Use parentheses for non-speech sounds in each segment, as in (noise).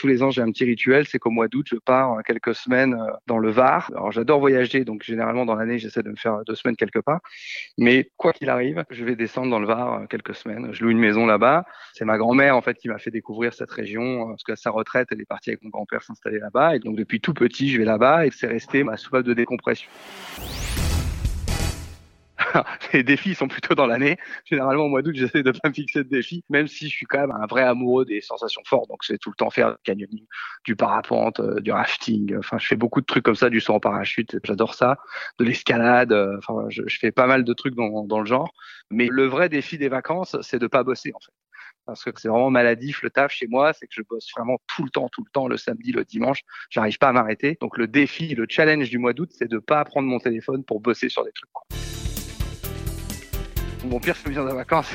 Tous les ans, j'ai un petit rituel, c'est qu'au mois d'août, je pars quelques semaines dans le Var. Alors j'adore voyager, donc généralement dans l'année, j'essaie de me faire deux semaines quelque part. Mais quoi qu'il arrive, je vais descendre dans le Var quelques semaines. Je loue une maison là-bas. C'est ma grand-mère en fait qui m'a fait découvrir cette région parce qu'à sa retraite, elle est partie avec mon grand-père s'installer là-bas. Et donc depuis tout petit, je vais là-bas et c'est resté ma soupape de décompression. (laughs) les défis sont plutôt dans l'année. Généralement, au mois d'août, j'essaie de pas me fixer de défis, même si je suis quand même un vrai amoureux des sensations fortes. Donc, c'est tout le temps faire du canyoning, du parapente, euh, du rafting. Enfin, je fais beaucoup de trucs comme ça, du saut en parachute. J'adore ça. De l'escalade. Euh, enfin, je, fais pas mal de trucs dans, dans le genre. Mais le vrai défi des vacances, c'est de pas bosser, en fait parce que c'est vraiment maladif le taf chez moi, c'est que je bosse vraiment tout le temps, tout le temps, le samedi, le dimanche, j'arrive pas à m'arrêter. Donc le défi, le challenge du mois d'août, c'est de pas prendre mon téléphone pour bosser sur des trucs. Mon pire souvenir de vacances,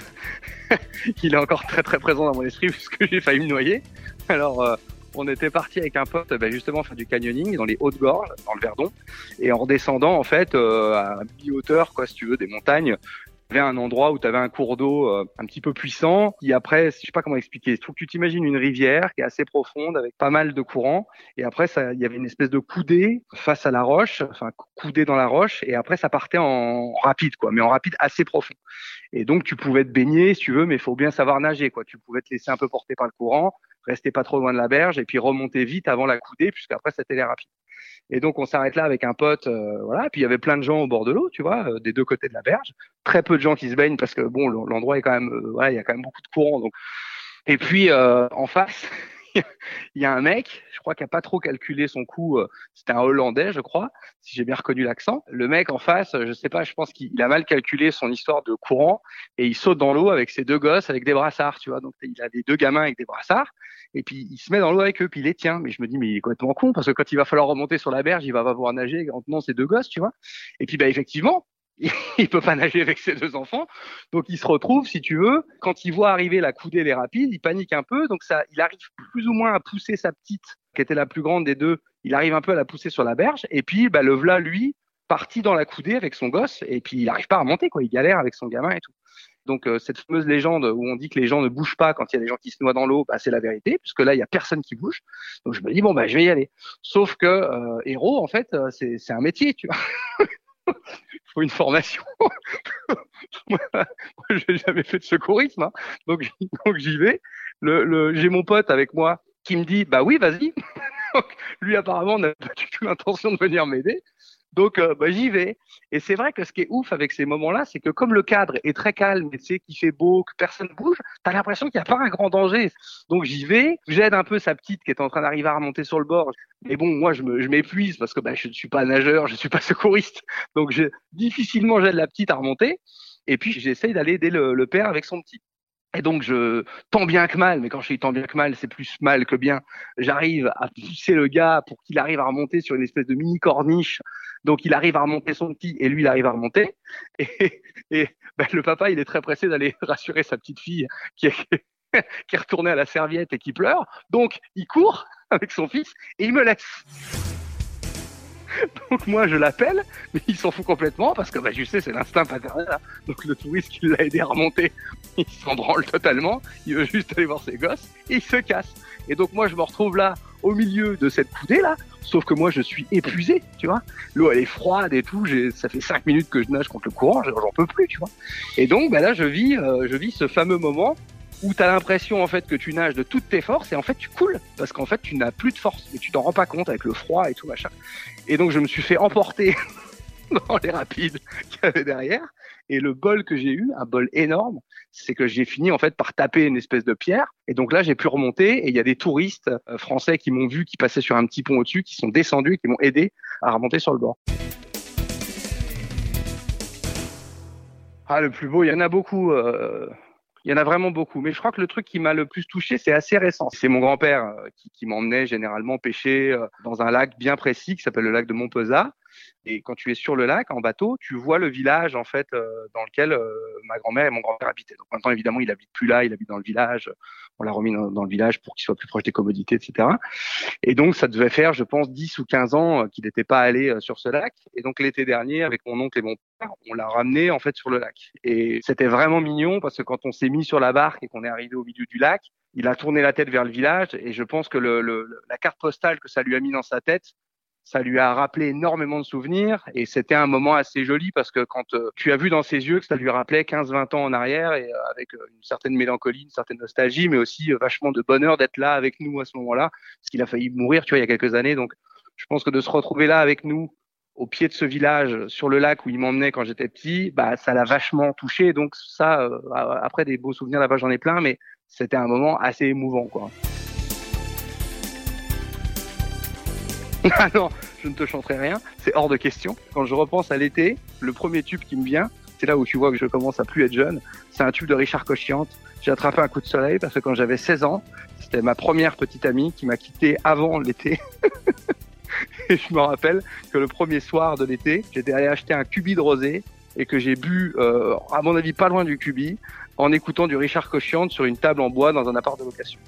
(laughs) il est encore très très présent dans mon esprit puisque j'ai failli me noyer. Alors euh, on était parti avec un pote ben justement faire du canyoning dans les hautes gorges, dans le Verdon, et en redescendant en fait euh, à mi-hauteur, quoi, si tu veux, des montagnes, avait un endroit où tu avais un cours d'eau euh, un petit peu puissant qui après, je sais pas comment expliquer, faut que tu t'imagines une rivière qui est assez profonde avec pas mal de courants et après il y avait une espèce de coudée face à la roche, enfin coudée dans la roche et après ça partait en rapide quoi, mais en rapide assez profond. Et donc tu pouvais te baigner si tu veux mais il faut bien savoir nager quoi, tu pouvais te laisser un peu porter par le courant, rester pas trop loin de la berge et puis remonter vite avant la coudée puisqu'après c'était les rapides. Et donc on s'arrête là avec un pote, euh, voilà. Puis il y avait plein de gens au bord de l'eau, tu vois, euh, des deux côtés de la berge. Très peu de gens qui se baignent parce que bon, l'endroit est quand même, euh, voilà, il y a quand même beaucoup de courant. Donc. Et puis en face, (laughs) il y a un mec, je crois qu'il a pas trop calculé son coup. C'était un Hollandais, je crois, si j'ai bien reconnu l'accent. Le mec en face, je sais pas, je pense qu'il a mal calculé son histoire de courant et il saute dans l'eau avec ses deux gosses avec des brassards, tu vois. Donc il a des deux gamins avec des brassards et puis il se met dans l'eau avec eux, puis il les tient. Mais je me dis, mais il est complètement con, parce que quand il va falloir remonter sur la berge, il va pas pouvoir nager en tenant ses deux gosses, tu vois. Et puis bah effectivement, (laughs) il peut pas nager avec ses deux enfants, donc il se retrouve, si tu veux, quand il voit arriver la coudée les rapides, il panique un peu, donc ça, il arrive plus ou moins à pousser sa petite, qui était la plus grande des deux, il arrive un peu à la pousser sur la berge, et puis bah, le v'là lui parti dans la coudée avec son gosse, et puis il n'arrive pas à remonter, quoi, il galère avec son gamin et tout. Donc euh, cette fameuse légende où on dit que les gens ne bougent pas quand il y a des gens qui se noient dans l'eau, bah, c'est la vérité, puisque là il y a personne qui bouge. Donc je me dis bon bah je vais y aller. Sauf que euh, héros en fait euh, c'est un métier, tu vois. (laughs) Faut une formation. (laughs) moi, j'ai jamais fait de secourisme, hein. donc j'y vais. J'ai mon pote avec moi qui me dit bah oui vas-y. (laughs) lui apparemment n'a pas du tout l'intention de venir m'aider. Donc, euh, bah, j'y vais. Et c'est vrai que ce qui est ouf avec ces moments-là, c'est que comme le cadre est très calme, tu sais, qu'il fait beau, que personne bouge, t'as l'impression qu'il n'y a pas un grand danger. Donc, j'y vais. J'aide un peu sa petite qui est en train d'arriver à remonter sur le bord. Mais bon, moi, je m'épuise parce que bah, je ne suis pas nageur, je ne suis pas (laughs) secouriste. Donc, je, difficilement j'aide la petite à remonter. Et puis, j'essaye d'aller aider le père avec son petit. Et donc, je, tant bien que mal, mais quand je dis tant bien que mal, c'est plus mal que bien, j'arrive à pousser le gars pour qu'il arrive à remonter sur une espèce de mini corniche. Donc, il arrive à remonter son petit et lui, il arrive à remonter. Et, ben, le papa, il est très pressé d'aller (laughs) rassurer sa petite fille qui est, (laughs) qui est retournée à la serviette et qui pleure. Donc, il court avec son fils et il me laisse. Donc moi je l'appelle, mais il s'en fout complètement parce que bah, je sais c'est l'instinct paternel. Hein. Donc le touriste qui l'a aidé à remonter, (laughs) il s'en branle totalement. Il veut juste aller voir ses gosses et il se casse. Et donc moi je me retrouve là au milieu de cette coudée là, sauf que moi je suis épuisé, tu vois. L'eau elle est froide et tout. Ça fait cinq minutes que je nage contre le courant, j'en peux plus, tu vois. Et donc bah, là je vis, euh, je vis ce fameux moment où tu as l'impression en fait que tu nages de toutes tes forces et en fait tu coules parce qu'en fait tu n'as plus de force et tu t'en rends pas compte avec le froid et tout machin. Et donc je me suis fait emporter (laughs) dans les rapides qu'il y avait derrière et le bol que j'ai eu, un bol énorme, c'est que j'ai fini en fait par taper une espèce de pierre et donc là j'ai pu remonter et il y a des touristes euh, français qui m'ont vu qui passaient sur un petit pont au-dessus qui sont descendus et qui m'ont aidé à remonter sur le bord. Ah, le plus beau, il y en a beaucoup. Euh, il y en a vraiment beaucoup. Mais je crois que le truc qui m'a le plus touché, c'est assez récent. C'est mon grand-père euh, qui, m'emmenait généralement pêcher euh, dans un lac bien précis qui s'appelle le lac de Montpezat. Et quand tu es sur le lac en bateau, tu vois le village en fait euh, dans lequel euh, ma grand-mère et mon grand-père habitaient. Donc maintenant évidemment il habite plus là, il habite dans le village. On l'a remis dans, le village pour qu'il soit plus proche des commodités, etc. Et donc ça devait faire, je pense, 10 ou 15 ans euh, qu'il n'était pas allé sur ce lac. Et donc l'été dernier, avec mon oncle et mon père, on l'a ramené en fait sur le lac. Et c'était vraiment mignon parce que quand on s'est mis sur la barque et qu'on est arrivé au milieu du lac, il a tourné la tête vers le village et je pense que le, le, la carte postale que ça lui a mis dans sa tête, ça lui a rappelé énormément de souvenirs et c'était un moment assez joli parce que quand euh, tu as vu dans ses yeux que ça lui rappelait 15-20 ans en arrière et euh, avec euh, une certaine mélancolie, une certaine nostalgie, mais aussi vachement de bonheur d'être là avec nous à ce moment-là, parce qu'il a failli mourir, tu vois, il y a quelques années. Donc, je pense que de se retrouver là avec nous au pied de ce village, sur le lac où il m'emmenait quand j'étais petit, bah ça l'a vachement touché. Donc ça, après des beaux souvenirs là-bas, j'en ai plein, mais c'était un moment assez émouvant, quoi. (laughs) Non, je ne te chanterai rien, c'est hors de question. Quand je repense à l'été, le premier tube qui me vient, c'est là où tu vois que je commence à plus être jeune, c'est un tube de Richard Cochiante. J'ai attrapé un coup de soleil parce que quand j'avais 16 ans, c'était ma première petite amie qui m'a quitté avant l'été. (laughs) et je me rappelle que le premier soir de l'été, j'étais allé acheter un cubi de rosé et que j'ai bu, euh, à mon avis, pas loin du cubi, en écoutant du Richard Cochiante sur une table en bois dans un appart de location.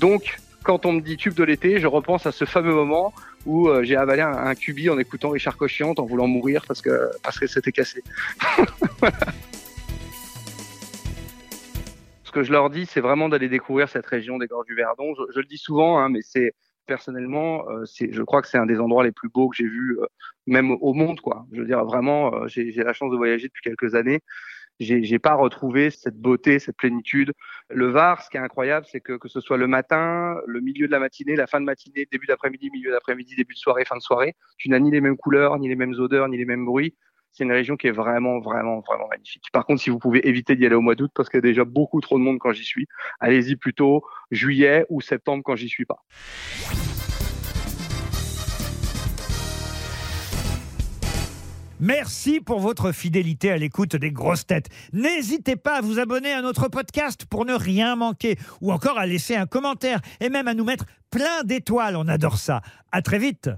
Donc, quand on me dit tube de l'été, je repense à ce fameux moment où euh, j'ai avalé un, un cubi en écoutant Richard Cochiante en voulant mourir parce que parce que c'était cassé. (laughs) Ce que je leur dis, c'est vraiment d'aller découvrir cette région des Gorges du Verdon. Je, le dis souvent, hein, mais c'est personnellement, euh, je crois que c'est un des endroits les plus beaux que j'ai vus, euh, même au monde, quoi. Je veux dire, vraiment, j'ai, la chance de voyager depuis quelques années j'ai pas retrouvé cette beauté, cette plénitude. Le Var, ce qui est incroyable, c'est que que ce soit le matin, le milieu de la matinée, la fin de matinée, début d'après-midi, milieu d'après-midi, début de soirée, fin de soirée, tu n'as ni les mêmes couleurs, ni les mêmes odeurs, ni les mêmes bruits. C'est une région qui est vraiment, vraiment, vraiment magnifique. Par contre, si vous pouvez éviter d'y aller au mois d'août, parce qu'il y a déjà beaucoup trop de monde quand j'y suis, allez-y plutôt juillet ou septembre quand j'y suis pas. Merci pour votre fidélité à l'écoute des grosses têtes. N'hésitez pas à vous abonner à notre podcast pour ne rien manquer ou encore à laisser un commentaire et même à nous mettre plein d'étoiles. On adore ça. À très vite.